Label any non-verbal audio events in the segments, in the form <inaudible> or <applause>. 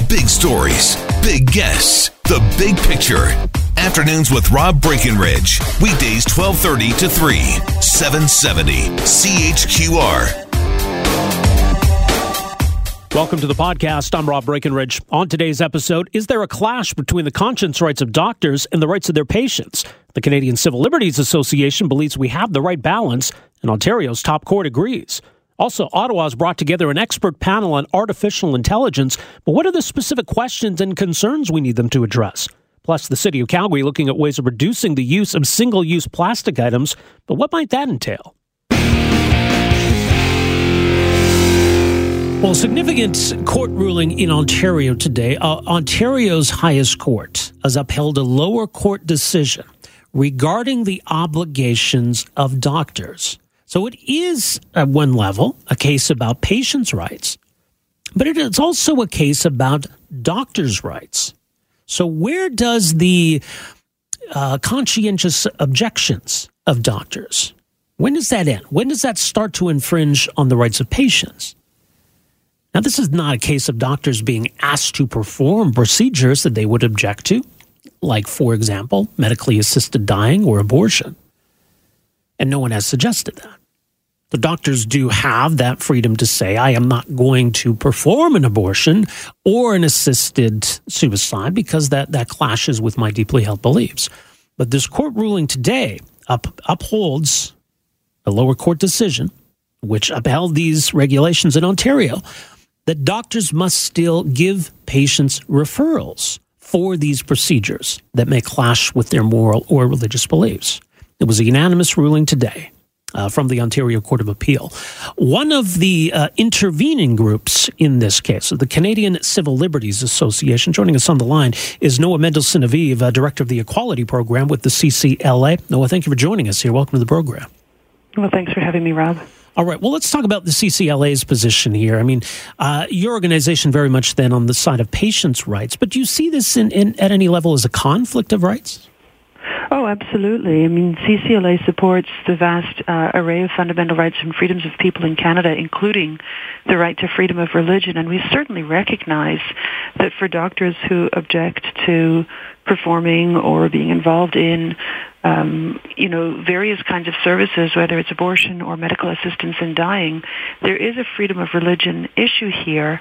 Big stories, big guests, the big picture. Afternoons with Rob Breckenridge. Weekdays 1230 to 3, 770 CHQR. Welcome to the podcast. I'm Rob Breckenridge. On today's episode, is there a clash between the conscience rights of doctors and the rights of their patients? The Canadian Civil Liberties Association believes we have the right balance, and Ontario's top court agrees. Also, Ottawa has brought together an expert panel on artificial intelligence, but what are the specific questions and concerns we need them to address? Plus, the City of Calgary looking at ways of reducing the use of single use plastic items, but what might that entail? Well, significant court ruling in Ontario today. Uh, Ontario's highest court has upheld a lower court decision regarding the obligations of doctors. So it is, at one level, a case about patients' rights, but it is also a case about doctors' rights. So, where does the uh, conscientious objections of doctors, when does that end? When does that start to infringe on the rights of patients? Now, this is not a case of doctors being asked to perform procedures that they would object to, like, for example, medically assisted dying or abortion. And no one has suggested that. The doctors do have that freedom to say, I am not going to perform an abortion or an assisted suicide because that, that clashes with my deeply held beliefs. But this court ruling today up, upholds a lower court decision which upheld these regulations in Ontario that doctors must still give patients referrals for these procedures that may clash with their moral or religious beliefs. It was a unanimous ruling today. Uh, from the Ontario Court of Appeal. One of the uh, intervening groups in this case, the Canadian Civil Liberties Association, joining us on the line is Noa Mendelsohn Aviv, uh, Director of the Equality Program with the CCLA. Noah, thank you for joining us here. Welcome to the program. Well, thanks for having me, Rob. All right. Well, let's talk about the CCLA's position here. I mean, uh, your organization very much then on the side of patients' rights, but do you see this in, in, at any level as a conflict of rights? Oh, absolutely. I mean, CCLA supports the vast uh, array of fundamental rights and freedoms of people in Canada, including the right to freedom of religion. And we certainly recognize that for doctors who object to performing or being involved in um, you know, various kinds of services, whether it's abortion or medical assistance in dying, there is a freedom of religion issue here.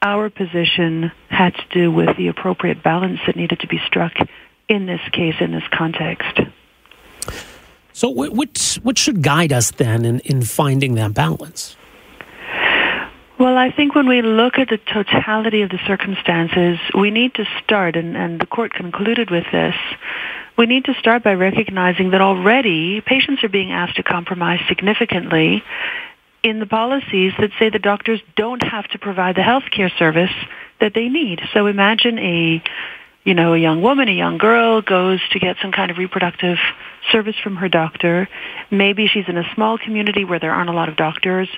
Our position had to do with the appropriate balance that needed to be struck in this case, in this context. So, what what should guide us then in, in finding that balance? Well, I think when we look at the totality of the circumstances, we need to start, and, and the court concluded with this, we need to start by recognizing that already patients are being asked to compromise significantly in the policies that say the doctors don't have to provide the health care service that they need. So imagine a you know, a young woman, a young girl goes to get some kind of reproductive service from her doctor. Maybe she's in a small community where there aren't a lot of doctors.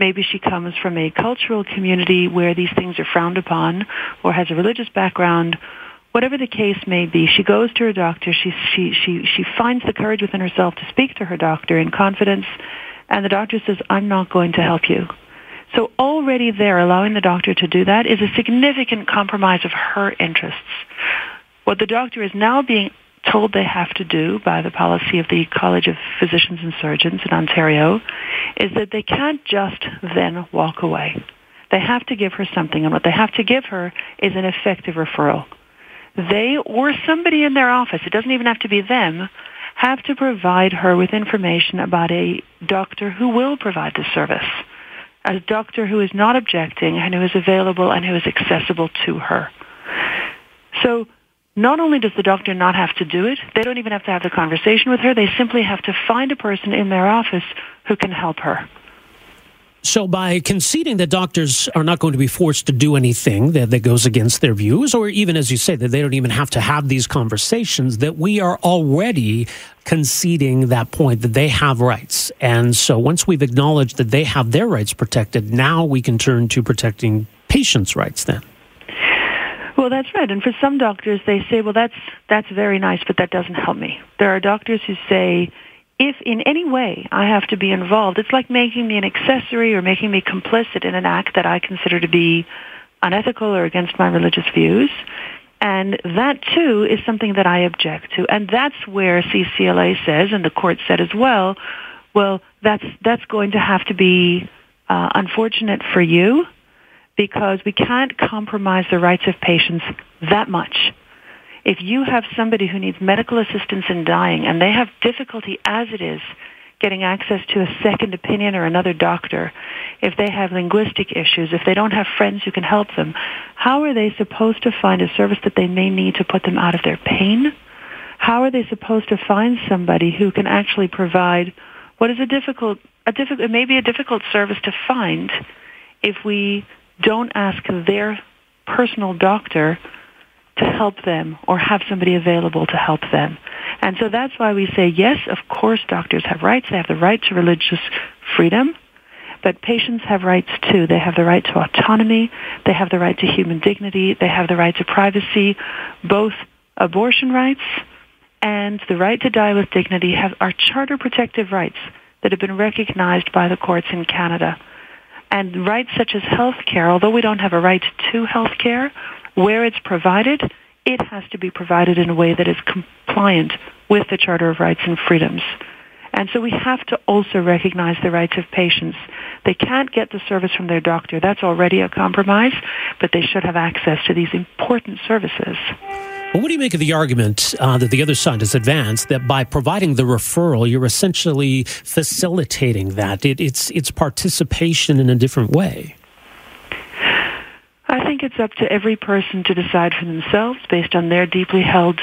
Maybe she comes from a cultural community where these things are frowned upon or has a religious background. Whatever the case may be, she goes to her doctor. She, she, she, she finds the courage within herself to speak to her doctor in confidence. And the doctor says, I'm not going to help you. So already there, allowing the doctor to do that is a significant compromise of her interests. What the doctor is now being told they have to do by the policy of the College of Physicians and Surgeons in Ontario is that they can't just then walk away. They have to give her something, and what they have to give her is an effective referral. They or somebody in their office, it doesn't even have to be them, have to provide her with information about a doctor who will provide the service a doctor who is not objecting and who is available and who is accessible to her. So not only does the doctor not have to do it, they don't even have to have the conversation with her. They simply have to find a person in their office who can help her. So, by conceding that doctors are not going to be forced to do anything that, that goes against their views, or even as you say, that they don't even have to have these conversations, that we are already conceding that point that they have rights. And so, once we've acknowledged that they have their rights protected, now we can turn to protecting patients' rights then. Well, that's right. And for some doctors, they say, well, that's, that's very nice, but that doesn't help me. There are doctors who say, if in any way I have to be involved, it's like making me an accessory or making me complicit in an act that I consider to be unethical or against my religious views. And that too is something that I object to. And that's where CCLA says, and the court said as well, well, that's, that's going to have to be uh, unfortunate for you because we can't compromise the rights of patients that much if you have somebody who needs medical assistance in dying and they have difficulty as it is getting access to a second opinion or another doctor, if they have linguistic issues, if they don't have friends who can help them, how are they supposed to find a service that they may need to put them out of their pain? How are they supposed to find somebody who can actually provide what is a difficult, a difficult, it may be a difficult service to find if we don't ask their personal doctor to help them or have somebody available to help them. And so that's why we say, yes, of course doctors have rights. They have the right to religious freedom. But patients have rights too. They have the right to autonomy. They have the right to human dignity. They have the right to privacy. Both abortion rights and the right to die with dignity have, are charter protective rights that have been recognized by the courts in Canada. And rights such as health care, although we don't have a right to health care, where it's provided, it has to be provided in a way that is compliant with the Charter of Rights and Freedoms. And so we have to also recognize the rights of patients. They can't get the service from their doctor. That's already a compromise, but they should have access to these important services. Well, what do you make of the argument uh, that the other side has advanced that by providing the referral, you're essentially facilitating that? It, it's, it's participation in a different way. I think it's up to every person to decide for themselves based on their deeply held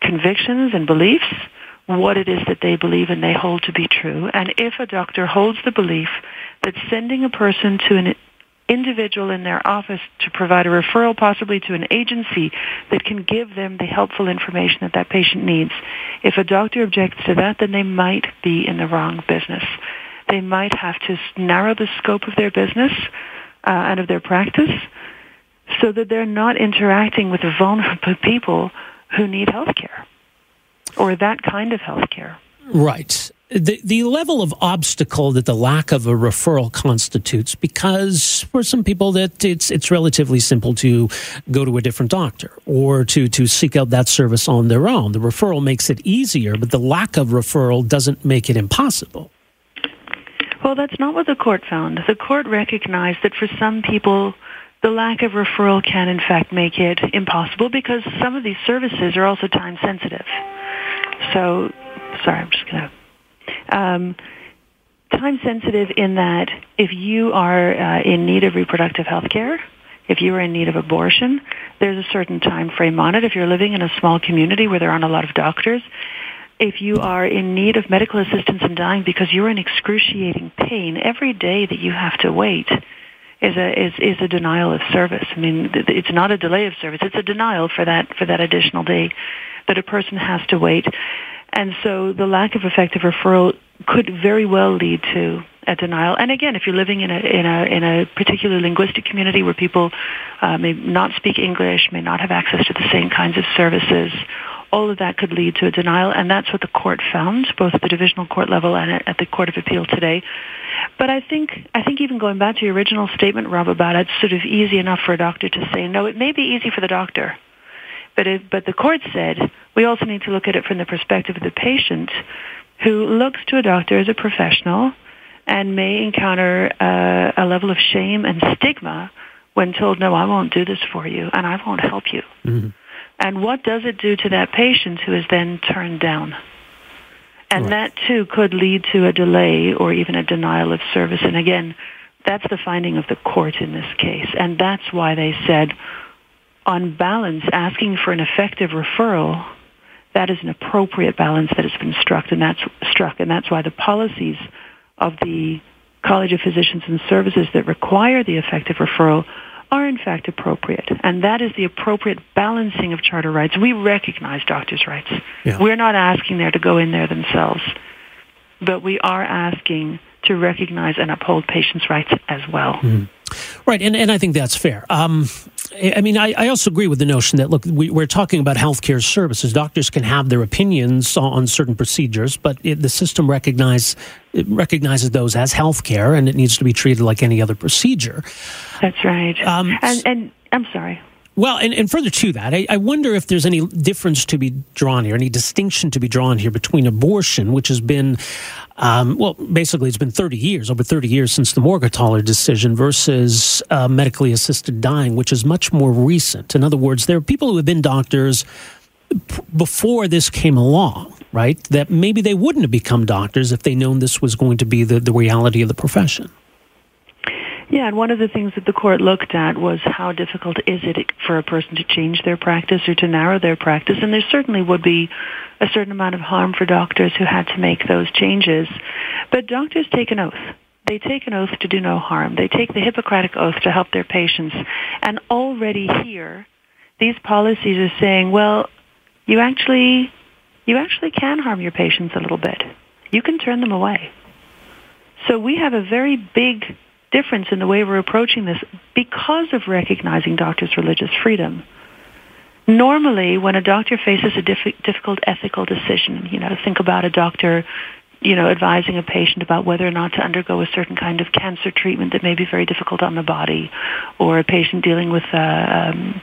convictions and beliefs what it is that they believe and they hold to be true. And if a doctor holds the belief that sending a person to an individual in their office to provide a referral possibly to an agency that can give them the helpful information that that patient needs. If a doctor objects to that, then they might be in the wrong business. They might have to narrow the scope of their business uh, and of their practice so that they're not interacting with vulnerable people who need health care or that kind of health care. Right. The, the level of obstacle that the lack of a referral constitutes, because for some people that it's it's relatively simple to go to a different doctor or to to seek out that service on their own. The referral makes it easier, but the lack of referral doesn't make it impossible. Well, that's not what the court found. The court recognized that for some people, the lack of referral can in fact make it impossible because some of these services are also time sensitive. So, sorry, I'm just going to. Um, time sensitive in that if you are uh, in need of reproductive health care, if you are in need of abortion, there's a certain time frame on it. If you're living in a small community where there aren't a lot of doctors, if you are in need of medical assistance in dying because you're in excruciating pain, every day that you have to wait is a is is a denial of service. I mean, it's not a delay of service; it's a denial for that for that additional day that a person has to wait. And so, the lack of effective referral could very well lead to a denial. And again, if you're living in a in a in a particular linguistic community where people uh, may not speak English, may not have access to the same kinds of services, all of that could lead to a denial, and that's what the court found, both at the divisional court level and at the Court of Appeal today. But I think I think even going back to your original statement, Rob, about it, it's sort of easy enough for a doctor to say no. It may be easy for the doctor, but it, but the court said we also need to look at it from the perspective of the patient, who looks to a doctor as a professional, and may encounter uh, a level of shame and stigma when told, no, I won't do this for you, and I won't help you. Mm-hmm. And what does it do to that patient who is then turned down? And right. that too could lead to a delay or even a denial of service. And again, that's the finding of the court in this case. And that's why they said, on balance, asking for an effective referral, that is an appropriate balance that has been struck, and that's struck, and that's why the policies of the College of Physicians and Services that require the effective referral are in fact appropriate. And that is the appropriate balancing of charter rights. We recognize doctors' rights. Yeah. We're not asking there to go in there themselves, but we are asking to recognize and uphold patients' rights as well. Mm. Right, and, and I think that's fair. Um, I mean, I, I, also agree with the notion that, look, we, are talking about healthcare services. Doctors can have their opinions on, certain procedures, but it, the system recognize, recognizes those as healthcare and it needs to be treated like any other procedure. That's right. Um, and, and I'm sorry. Well, and, and further to that, I, I, wonder if there's any difference to be drawn here, any distinction to be drawn here between abortion, which has been, um, well, basically it's been 30 years, over 30 years since the Morgentaler decision, versus uh, medically assisted dying, which is much more recent. In other words, there are people who have been doctors p- before this came along, right? That maybe they wouldn't have become doctors if they known this was going to be the, the reality of the profession. Yeah, and one of the things that the court looked at was how difficult is it for a person to change their practice or to narrow their practice, and there certainly would be a certain amount of harm for doctors who had to make those changes. But doctors take an oath. They take an oath to do no harm. They take the Hippocratic oath to help their patients. And already here, these policies are saying, well, you actually, you actually can harm your patients a little bit. You can turn them away. So we have a very big difference in the way we're approaching this because of recognizing doctors' religious freedom. Normally, when a doctor faces a diff- difficult ethical decision, you know, think about a doctor, you know, advising a patient about whether or not to undergo a certain kind of cancer treatment that may be very difficult on the body, or a patient dealing with uh, um,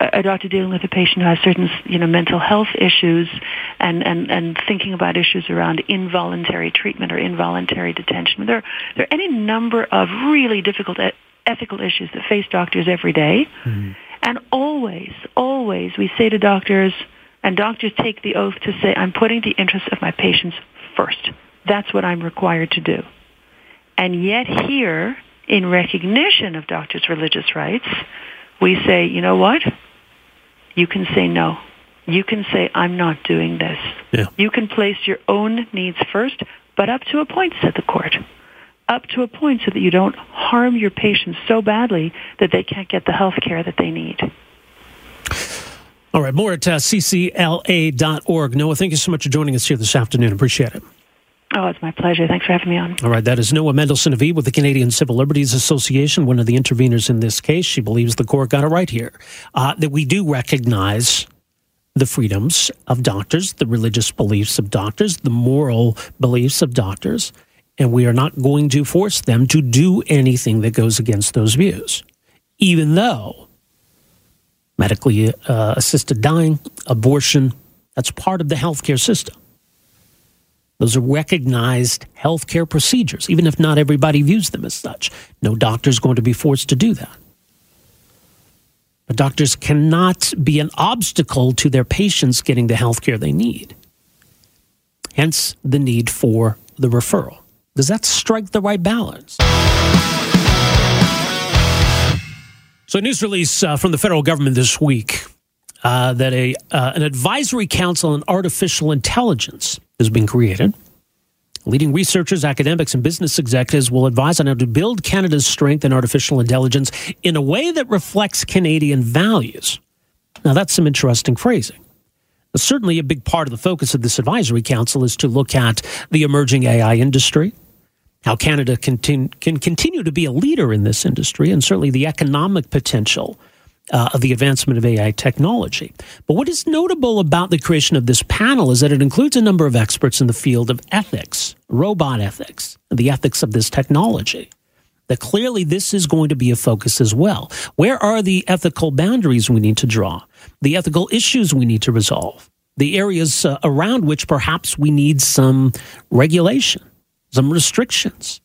a doctor dealing with a patient who has certain, you know, mental health issues and, and, and thinking about issues around involuntary treatment or involuntary detention. There, there are any number of really difficult ethical issues that face doctors every day. Mm-hmm. And always, always we say to doctors, and doctors take the oath to say, I'm putting the interests of my patients first. That's what I'm required to do. And yet here, in recognition of doctors' religious rights, we say, you know what? You can say no. You can say, I'm not doing this. Yeah. You can place your own needs first, but up to a point, said the court. Up to a point so that you don't harm your patients so badly that they can't get the health care that they need. All right, more at uh, ccla.org. Noa, thank you so much for joining us here this afternoon. Appreciate it. Oh, it's my pleasure. Thanks for having me on. All right, that is Noah Mendelsohn of E with the Canadian Civil Liberties Association, one of the interveners in this case. She believes the court got it right here uh, that we do recognize the freedoms of doctors, the religious beliefs of doctors, the moral beliefs of doctors, and we are not going to force them to do anything that goes against those views, even though medically uh, assisted dying, abortion, that's part of the healthcare system. Those are recognized healthcare procedures, even if not everybody views them as such. No doctor is going to be forced to do that. But doctors cannot be an obstacle to their patients getting the health care they need. Hence the need for the referral. Does that strike the right balance? So, a news release uh, from the federal government this week uh, that a uh, an advisory council on artificial intelligence has been created. Leading researchers, academics, and business executives will advise on how to build Canada's strength in artificial intelligence in a way that reflects Canadian values. Now, that's some interesting phrasing. Certainly, a big part of the focus of this advisory council is to look at the emerging AI industry, how Canada can, can continue to be a leader in this industry, and certainly the economic potential uh, of the advancement of AI technology. But what is notable about the creation of this panel is that it includes a number of experts in the field of ethics, robot ethics, the ethics of this technology. That clearly this is going to be a focus as well. Where are the ethical boundaries we need to draw? The ethical issues we need to resolve? The areas uh, around which perhaps we need some regulation, some restrictions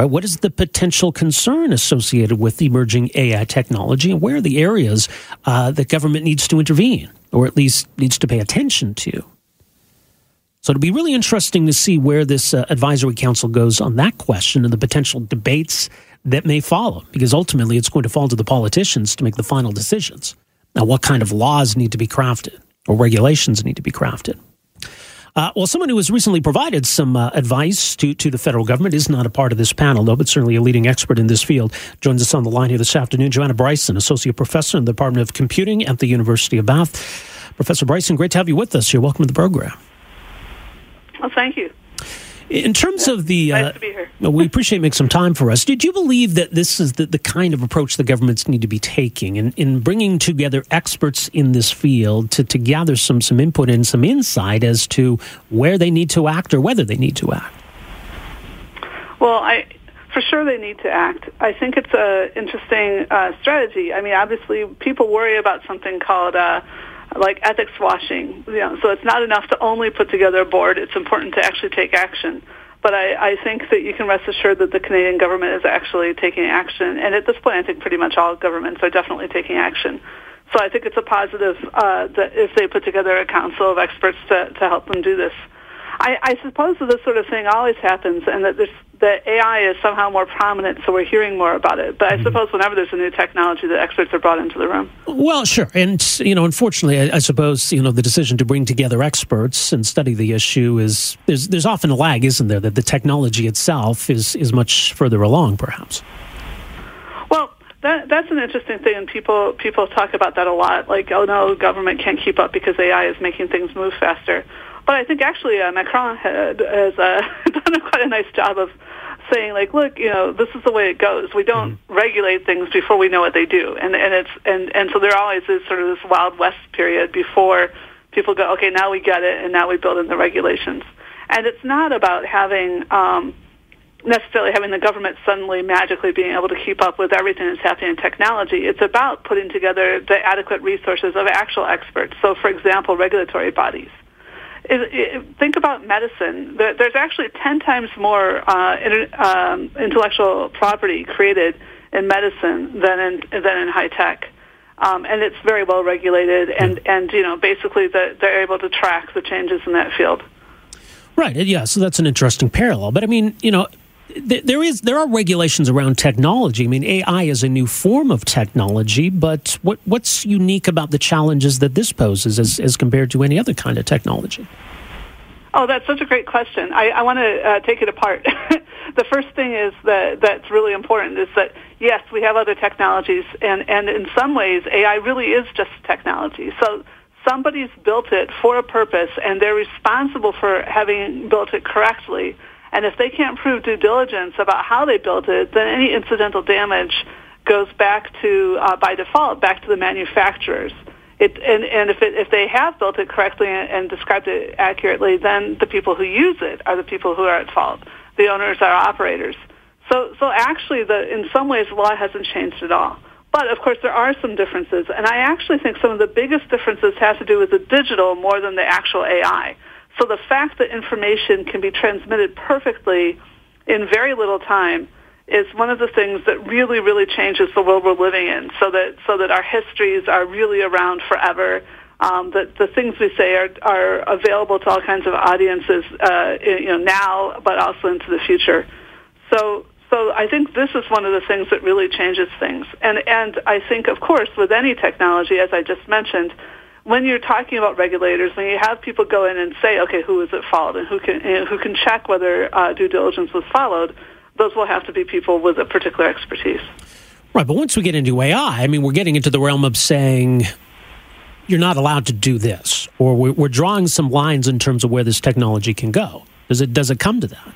Right? What is the potential concern associated with emerging AI technology, and where are the areas uh, that government needs to intervene, or at least needs to pay attention to? So it'll be really interesting to see where this uh, advisory council goes on that question and the potential debates that may follow, because ultimately it's going to fall to the politicians to make the final decisions. Now, what kind of laws need to be crafted or regulations need to be crafted? Uh, well, someone who has recently provided some uh, advice to, to the federal government is not a part of this panel, though, but certainly a leading expert in this field. Joins us on the line here this afternoon, Joanna Bryson, Associate Professor in the Department of Computing at the University of Bath. Professor Bryson, great to have you with us here. Welcome to the program. Well, thank you. In terms of the, nice uh, to be here. <laughs> we appreciate making some time for us. Did you believe that this is the, the kind of approach the governments need to be taking in, in bringing together experts in this field to, to gather some some input and some insight as to where they need to act or whether they need to act? Well, I for sure they need to act. I think it's an interesting uh, strategy. I mean, obviously, people worry about something called. Uh, like ethics washing. You know, so it's not enough to only put together a board. It's important to actually take action. But I, I think that you can rest assured that the Canadian government is actually taking action. And at this point, I think pretty much all governments are definitely taking action. So I think it's a positive uh, that if they put together a council of experts to, to help them do this. I, I suppose that this sort of thing always happens, and that this that AI is somehow more prominent, so we're hearing more about it. But I mm-hmm. suppose whenever there's a new technology, the experts are brought into the room. Well, sure, and you know, unfortunately, I, I, suppose you know the decision to bring together experts and study the issue is there's there's often a lag, isn't there? That the technology itself is is much further along, perhaps. Well, that, that's an interesting thing, and people people talk about that a lot. Like, oh no, government can't keep up because AI is making things move faster. But I think actually uh, Macron had, has uh, <laughs> done quite a nice job of saying like, look, you know, this is the way it goes. We don't mm-hmm. regulate things before we know what they do, and and it's and and so there always is sort of this wild west period before people go, okay, now we get it, and now we build in the regulations. And it's not about having um, necessarily having the government suddenly magically being able to keep up with everything that's happening in technology. It's about putting together the adequate resources of actual experts. So, for example, regulatory bodies think about medicine. There's actually 10 times more uh, um, intellectual property created in medicine than in, than in high tech. Um, and it's very well regulated, and, and you know, basically the, they're able to track the changes in that field. Right. Yeah. So that's an interesting parallel. But I mean, you know, there is there are regulations around technology. I mean, AI is a new form of technology, but what what's unique about the challenges that this poses as, as compared to any other kind of technology? Oh, that's such a great question. I, I want to uh, take it apart. <laughs> the first thing is that that's really important is that yes, we have other technologies, and and in some ways, AI really is just technology. So somebody's built it for a purpose, and they're responsible for having built it correctly and if they can't prove due diligence about how they built it, then any incidental damage goes back to, uh, by default, back to the manufacturers. It, and, and if, it, if they have built it correctly and, and described it accurately, then the people who use it are the people who are at fault. The owners are operators. So, so actually, the, in some ways, the law hasn't changed at all. But of course, there are some differences, and I actually think some of the biggest differences have to do with the digital more than the actual AI. So the fact that information can be transmitted perfectly in very little time is one of the things that really, really changes the world we're living in. So that so that our histories are really around forever. Um, that the things we say are are available to all kinds of audiences, uh, you know, now, but also into the future. So so I think this is one of the things that really changes things. And and I think, of course, with any technology, as I just mentioned, when you're talking about regulators, when you have people go in and say, okay, who is it followed and who can know, who can check whether uh, due diligence was followed, those will have to be people with a particular expertise. Right, but once we get into AI, I mean, we're getting into the realm of saying you're not allowed to do this, or we're, we're drawing some lines in terms of where this technology can go. Does it does it come to that?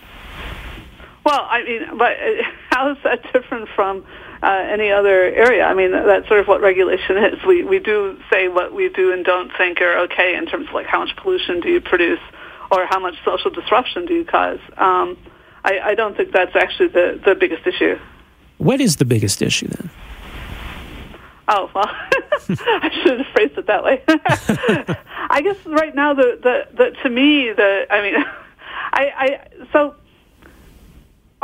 Well, I mean, but <laughs> how is that different from uh, any other area? I mean, that's sort of what regulation is. We we do say what we do and don't think are okay in terms of like how much pollution do you produce, or how much social disruption do you cause. Um, I, I don't think that's actually the the biggest issue. What is the biggest issue then? Oh well, <laughs> I should have phrased it that way. <laughs> I guess right now the, the the to me the I mean, <laughs> I I so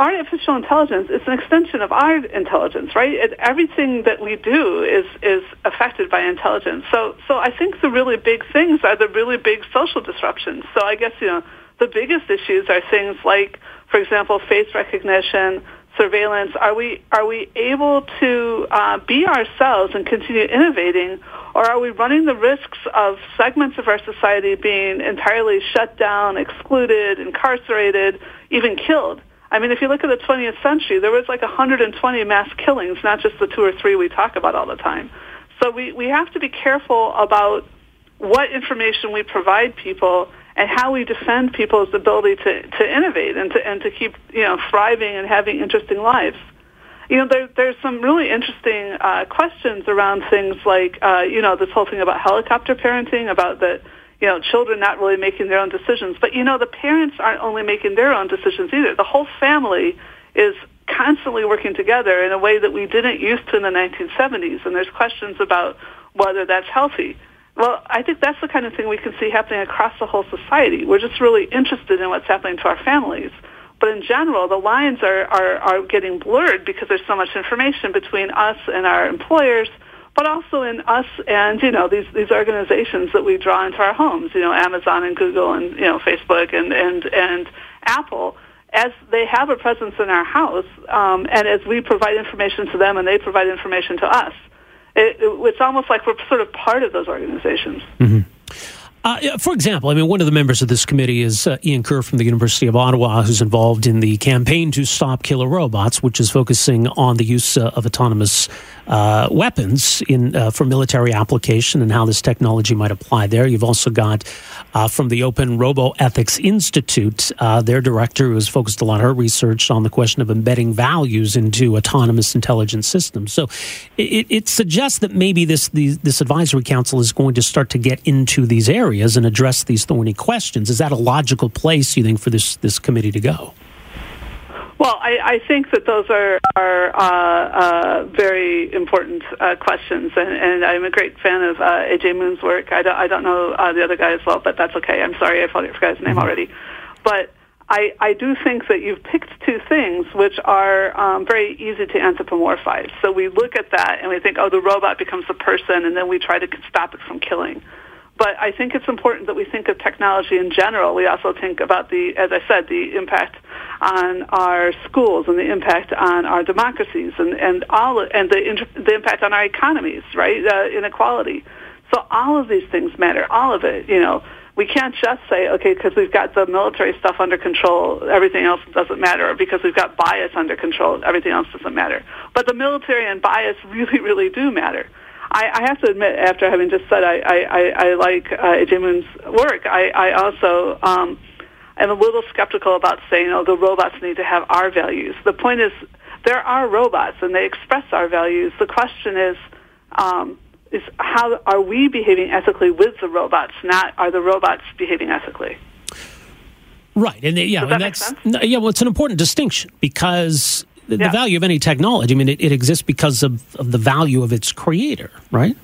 artificial intelligence is an extension of our intelligence, right? It, everything that we do is is affected by intelligence. So so I think the really big things are the really big social disruptions. So I guess you know the biggest issues are things like, for example, face recognition, surveillance? Are we are we able to uh, be ourselves and continue innovating, or are we running the risks of segments of our society being entirely shut down, excluded, incarcerated, even killed? I mean, if you look at the 20th century, there was like 120 mass killings, not just the two or three we talk about all the time. So we, we have to be careful about what information we provide people and how we defend people's ability to, to innovate and to, and to keep, you know, thriving and having interesting lives. You know, there, there's some really interesting uh, questions around things like, uh, you know, this whole thing about helicopter parenting, about the, you know, children not really making their own decisions. But, you know, the parents aren't only making their own decisions either. The whole family is constantly working together in a way that we didn't used to in the 1970s. And there's questions about whether that's healthy. Well, I think that's the kind of thing we can see happening across the whole society. We're just really interested in what's happening to our families. But in general, the lines are, are, are getting blurred because there's so much information between us and our employers, but also in us and, you know, these, these organizations that we draw into our homes, you know, Amazon and Google and, you know, Facebook and, and, and Apple as they have a presence in our house, um, and as we provide information to them and they provide information to us, it, it, it's almost like we're sort of part of those organizations. Mm-hmm. Uh, for example, I mean, one of the members of this committee is uh, Ian Kerr from the University of Ottawa, who's involved in the campaign to stop killer robots, which is focusing on the use uh, of autonomous uh, weapons in uh, for military application and how this technology might apply there. You've also got uh, from the Open Roboethics Institute, their director who has focused a lot of her research on the question of embedding values into autonomous intelligence systems. So it, it suggests that maybe this the, this advisory council is going to start to get into these areas and address these thorny questions. Is that a logical place you think for this this committee to go? Well, I, I think that those are are uh, uh, very important uh, questions, and, and I'm a great fan of uh, AJung Moon's work. I don't, I don't know uh, the other guy as well, but that's okay. I'm sorry, I forgot his name mm-hmm. already. But I, I do think that you've picked two things which are um, very easy to anthropomorphize. So we look at that and we think, oh, the robot becomes the person, and then we try to stop it from killing. But I think it's important that we think of technology in general. We also think about the, as I said, the impact on our schools and the impact on our democracies and, and all and the the impact on our economies, right? Uh, inequality. So all of these things matter. All of it, you know. We can't just say, okay, because we've got the military stuff under control, everything else doesn't matter, or because we've got bias under control, everything else doesn't matter. But the military and bias <laughs> really, really do matter. I, I have to admit, after having just said I, I, I, I like uh, work, I, I also um, am a little skeptical about saying, oh, the robots need to have our values. The point is, there are robots and they express our values. The question is, um, is how are we behaving ethically with the robots, not are the robots behaving ethically? Right, and yeah, that and that's yeah. Well, it's an important distinction because the, yeah. the value of any technology. I mean, it, it exists because of, of the value of its creator, right?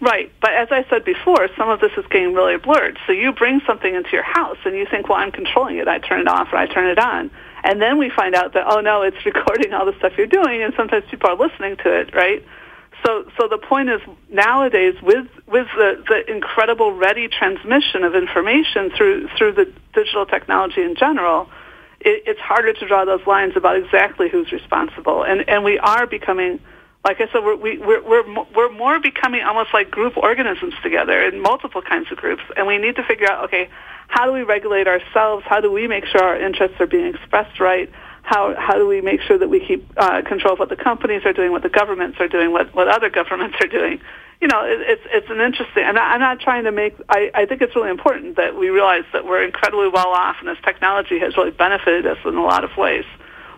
Right, but as I said before, some of this is getting really blurred. So you bring something into your house and you think, well, I'm controlling it. I turn it off or I turn it on. And then we find out that, oh no, it's <laughs> recording all the stuff you're doing and sometimes people are listening to it, right? So, so the point is nowadays with, with the, the incredible ready transmission of information through, through the digital technology in general, it, it's harder to draw those lines about exactly who's responsible. And, and we are becoming, like I said, we're, we, we're, we're, we're more becoming almost like group organisms together in multiple kinds of groups. And we need to figure out, okay, how do we regulate ourselves? How do we make sure our interests are being expressed right? How, how do we make sure that we keep uh, control of what the companies are doing, what the governments are doing, what, what other governments are doing? you know, it, it's it's an interesting. And I'm not trying to make. I, I think it's really important that we realize that we're incredibly well off, and this technology has really benefited us in a lot of ways.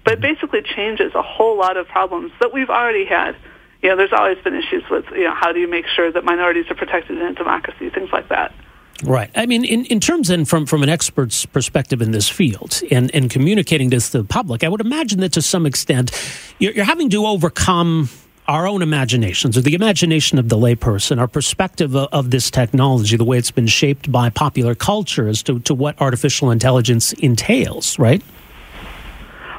But it basically changes a whole lot of problems that we've already had. You know, there's always been issues with you know how do you make sure that minorities are protected in a democracy, things like that. Right. I mean, in, in terms and from, from an expert's perspective in this field and, and communicating this to the public, I would imagine that to some extent you're, you're having to overcome our own imaginations or the imagination of the layperson, our perspective of, of, this technology, the way it's been shaped by popular culture as to, to what artificial intelligence entails, right?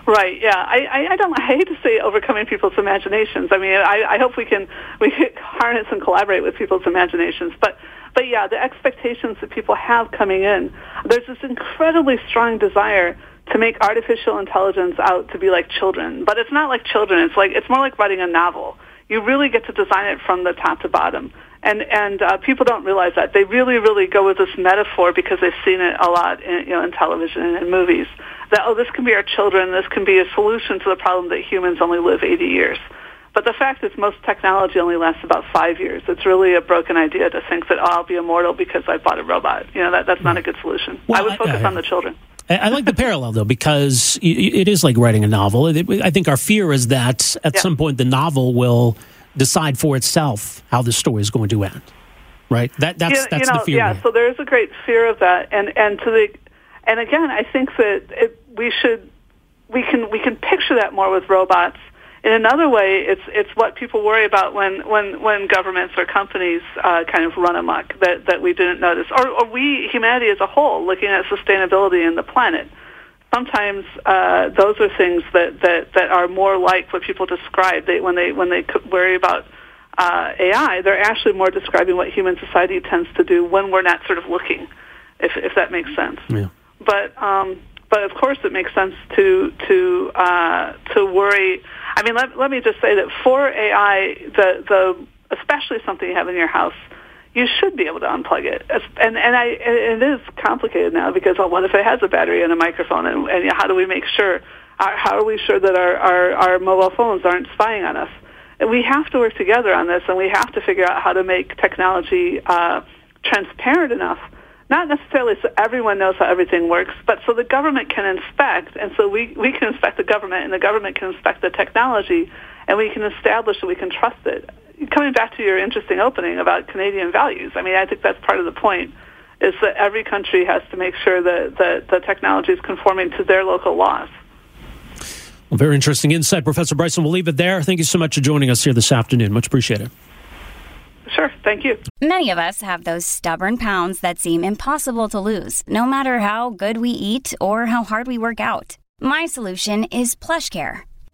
Right. Yeah. I, I, don't. I hate to say overcoming people's imaginations. I mean, I, I hope we can we can <laughs> harness and collaborate with people's imaginations. But but yeah, the expectations that people have coming in. There's this incredibly strong desire to make artificial intelligence out to be like children. But it's not like children. It's like it's more like writing a novel. You really get to design it from the top to bottom. And and uh, people don't realize that they really really go with this metaphor because they've seen it a lot in you know in television and in movies. That oh this can be our children. This can be a solution to the problem that humans only live 80 years. But the fact is, most technology only lasts about five years. It's really a broken idea to think that oh, I'll be immortal because I bought a robot. You know, that, that's not a good solution. Well, I would focus I, I, on the children. I like the parallel though because it is like writing a novel. I think our fear is that at yeah. some point the novel will decide for itself how the story is going to end. Right? That that's you, that's you know, the fear. Yeah. So there is a great fear of that, and and to the and again, I think that it, we should we can we can picture that more with robots in another way, it's it's what people worry about when when when governments or companies uh, kind of run amok that that we didn't notice, or, or we humanity as a whole looking at sustainability in the planet. Sometimes uh, those are things that, that, that are more like what people describe. They, when they when they worry about uh, AI, they're actually more describing what human society tends to do when we're not sort of looking, if if that makes sense. Yeah. But um, but of course, it makes sense to to uh, to worry I mean, let, let me just say that for AI, the, the, especially something you have in your house, you should be able to unplug it. And, and I, it is complicated now because, well, what if it has a battery and a microphone? And, and how do we make sure, how are we sure that our, our, our mobile phones aren't spying on us? And we have to work together on this, and we have to figure out how to make technology uh, transparent enough not necessarily so everyone knows how everything works, but so the government can inspect, and so we, we can inspect the government, and the government can inspect the technology, and we can establish that we can trust it. Coming back to your interesting opening about Canadian values, I mean, I think that's part of the point, is that every country has to make sure that, that the technology is conforming to their local laws. Well, very interesting insight, Professor Bryson. We'll leave it there. Thank you so much for joining us here this afternoon. Much appreciated. Sure, thank you. Many of us have those stubborn pounds that seem impossible to lose, no matter how good we eat or how hard we work out. My solution is PlushCare.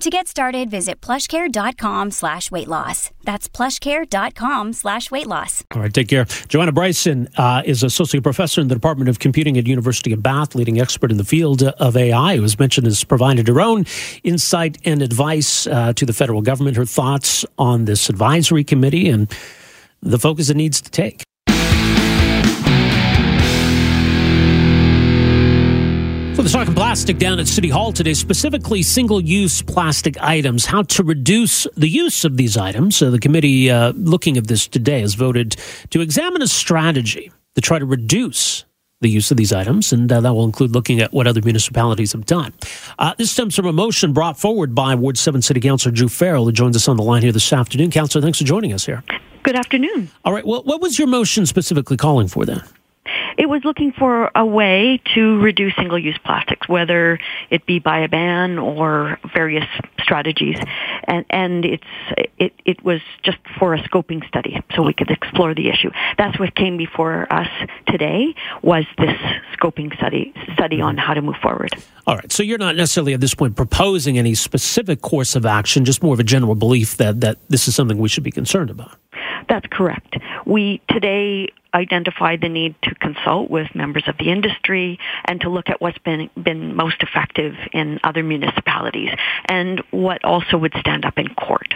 To get started, visit plushcare.com slash weight loss. That's plushcare.com slash weight loss. All right, take care. Joanna Bryson uh, is associate professor in the Department of Computing at University of Bath, leading expert in the field of AI, who was mentioned as provided her own insight and advice uh, to the federal government, her thoughts on this advisory committee and the focus it needs to take. Plastic down at City Hall today, specifically single-use plastic items. How to reduce the use of these items. So the committee uh, looking at this today has voted to examine a strategy to try to reduce the use of these items, and uh, that will include looking at what other municipalities have done. Uh, this stems from a motion brought forward by Ward 7 City Councilor Druh Farrell, who joins us on the line here this afternoon. Councilor, thanks for joining us here. Good afternoon. All right. Well, what was your motion specifically calling for then? It was looking for a way to reduce single-use plastics, whether it be by a ban or various strategies. And, and it's, it, it was just for a scoping study so we could explore the issue. That's what came before us today was this scoping study, study on how to move forward. All right. So you're not necessarily at this point proposing any specific course of action, just more of a general belief that, that this is something we should be concerned about. That's correct. We today identified the need to consult with members of the industry and to look at what's been been most effective in other municipalities and what also would stand up in court.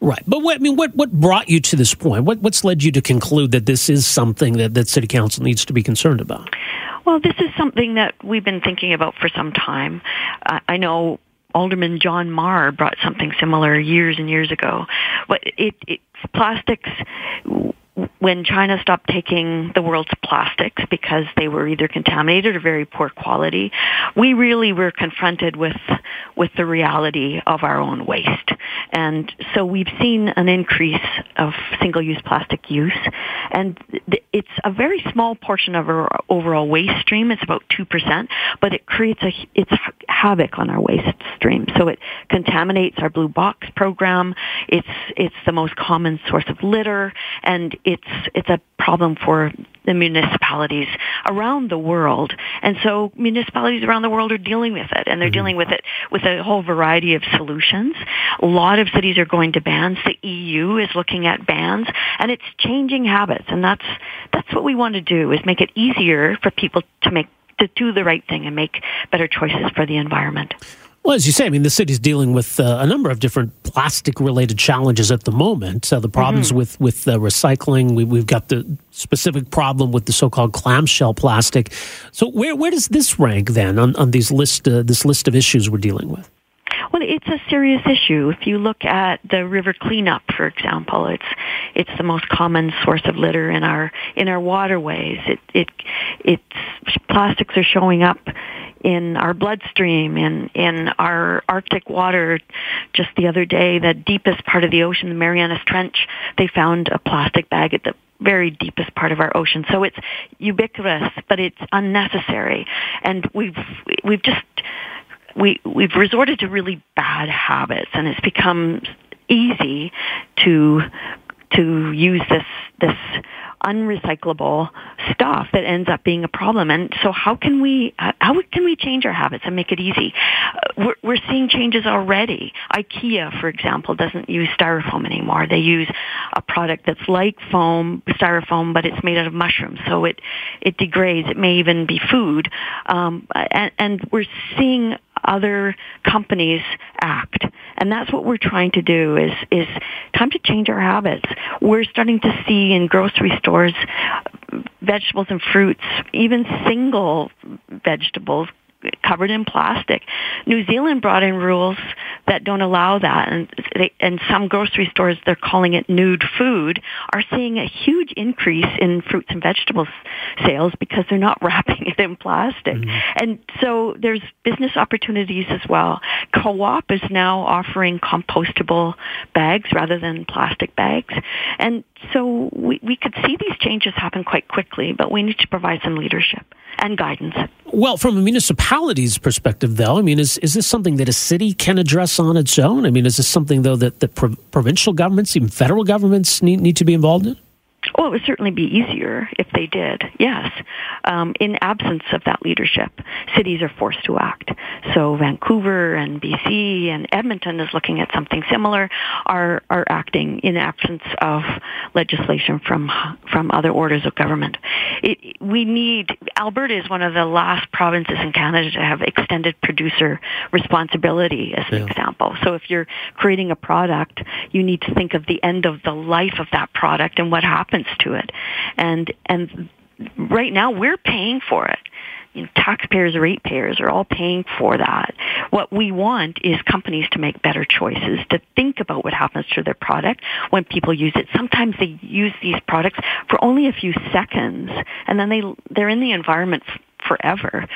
Right, but what, I mean, what what brought you to this point? What what's led you to conclude that this is something that that city council needs to be concerned about? Well, this is something that we've been thinking about for some time. Uh, I know Alderman John Mar brought something similar years and years ago. But it, it plastics when China stopped taking the world's plastics because they were either contaminated or very poor quality, we really were confronted with with the reality of our own waste. And so we've seen an increase of single-use plastic use, and it's a very small portion of our overall waste stream. It's about two percent, but it creates a it's havoc on our waste stream. So it contaminates our blue box program. It's it's the most common source of litter, and it's it's a problem for the municipalities around the world. And so municipalities around the world are dealing with it and they're mm-hmm. dealing with it with a whole variety of solutions. A lot of cities are going to bans. The EU is looking at bans and it's changing habits and that's that's what we want to do is make it easier for people to make to do the right thing and make better choices for the environment. Well, as you say, I mean, the city's dealing with uh, a number of different plastic-related challenges at the moment. Uh, the problems mm-hmm. with with uh, recycling. We, have got the specific problem with the so-called clamshell plastic. So, where where does this rank then on, on these list uh, this list of issues we're dealing with? Well, it's a serious issue. If you look at the river cleanup, for example, it's it's the most common source of litter in our in our waterways. It it it's plastics are showing up in our bloodstream, in in our Arctic water. Just the other day, the deepest part of the ocean, the Marianas Trench, they found a plastic bag at the very deepest part of our ocean. So it's ubiquitous, but it's unnecessary, and we've we've just we we've resorted to really bad habits, and it's become easy to to use this this unrecyclable stuff that ends up being a problem. And so how can we, how can we change our habits and make it easy? Uh, we're, we're seeing changes already. IKEA, for example, doesn't use styrofoam anymore. They use a product that's like foam, styrofoam, but it's made out of mushrooms. So it, it degrades. It may even be food. Um, and, and we're seeing other companies act. And that's what we're trying to do is, is time to change our habits. We're starting to see in grocery stores vegetables and fruits, even single vegetables covered in plastic. New Zealand brought in rules that don't allow that, and they, and some grocery stores they're calling it nude food are seeing a huge increase in fruits and vegetables sales because they're not <laughs> wrapping it in plastic. Mm-hmm. And so there's business opportunities as well. Co-op is now offering compostable bags rather than plastic bags, and so we, we could see these changes happen quite quickly, but we need to provide some leadership and guidance. Well, from a municipality's perspective, though, I mean, is, is this something that a city can address on its own? I mean, is this something, though, that, that pro- provincial governments, even federal governments, need, need to be involved in? Well, it would certainly be easier if they did, yes. Um, in absence of that leadership, cities are forced to act. So Vancouver and BC and Edmonton is looking at something similar, are, are acting in absence of legislation from, from other orders of government. It, we need, Alberta is one of the last provinces in Canada to have extended producer responsibility as an yeah. example. So if you're creating a product, you need to think of the end of the life of that product and what happens to it. And and right now we're paying for it. You know, taxpayers, ratepayers are all paying for that. What we want is companies to make better choices, to think about what happens to their product when people use it. Sometimes they use these products for only a few seconds, and then they they're in the environment forever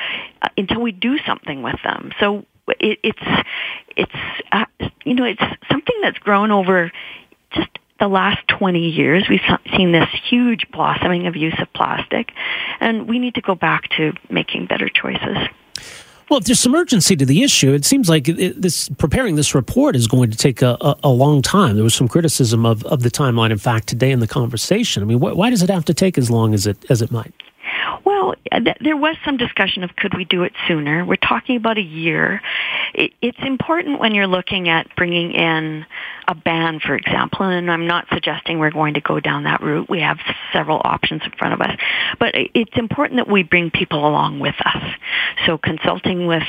uh, until we do something with them. So it, it's it's uh, you know it's something that's grown over just the last 20 years, we've seen this huge blossoming of use of plastic, and we need to go back to making better choices. Well, if there's some urgency to the issue, it seems like it, this preparing this report is going to take a, a, a, long time. There was some criticism of, of the timeline, in fact, today in the conversation. I mean, wh- why does it have to take as long as it as it might? Well, th- there was some discussion of could we do it sooner. We're talking about a year. It, it's important when you're looking at bringing in a ban, for example, and I'm not suggesting we're going to go down that route. We have several options in front of us. But it's important that we bring people along with us. So consulting with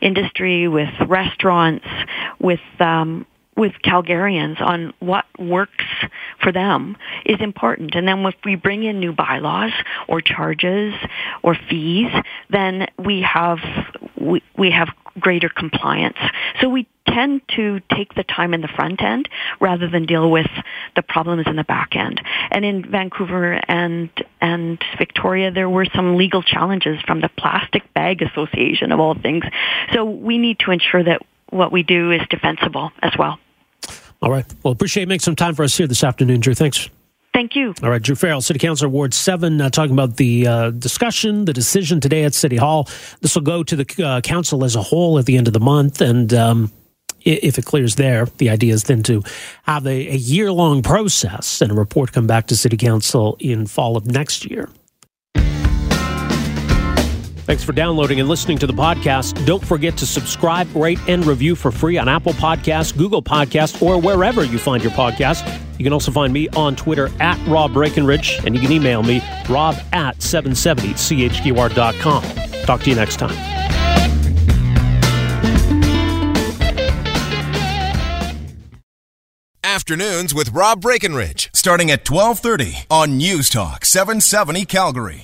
industry, with restaurants, with um, with Calgarians on what works for them is important. And then if we bring in new bylaws or charges or fees, then we have we, we have greater compliance. So we tend to take the time in the front end rather than deal with the problems in the back end. And in Vancouver and and Victoria there were some legal challenges from the Plastic Bag Association of all things. So we need to ensure that what we do is defensible as well. All right. Well, appreciate you making some time for us here this afternoon, Druh. Thanks. Thank you. All right, Druh Farrell, City Councilor Ward 7, uh, talking about the uh, discussion, the decision today at City Hall. This will go to the uh, council as a whole at the end of the month. And um, if it clears there, the idea is then to have a, a year long process and a report come back to City Council in fall of next year. Thanks for downloading and listening to the podcast. Don't forget to subscribe, rate, and review for free on Apple Podcasts, Google Podcasts, or wherever you find your podcast. You can also find me on Twitter at Rob Breckenridge, and you can email me, rob at 770chqr.com. Talk to you next time. Afternoons with Rob Breckenridge, starting at 1230 on News Talk 770 Calgary.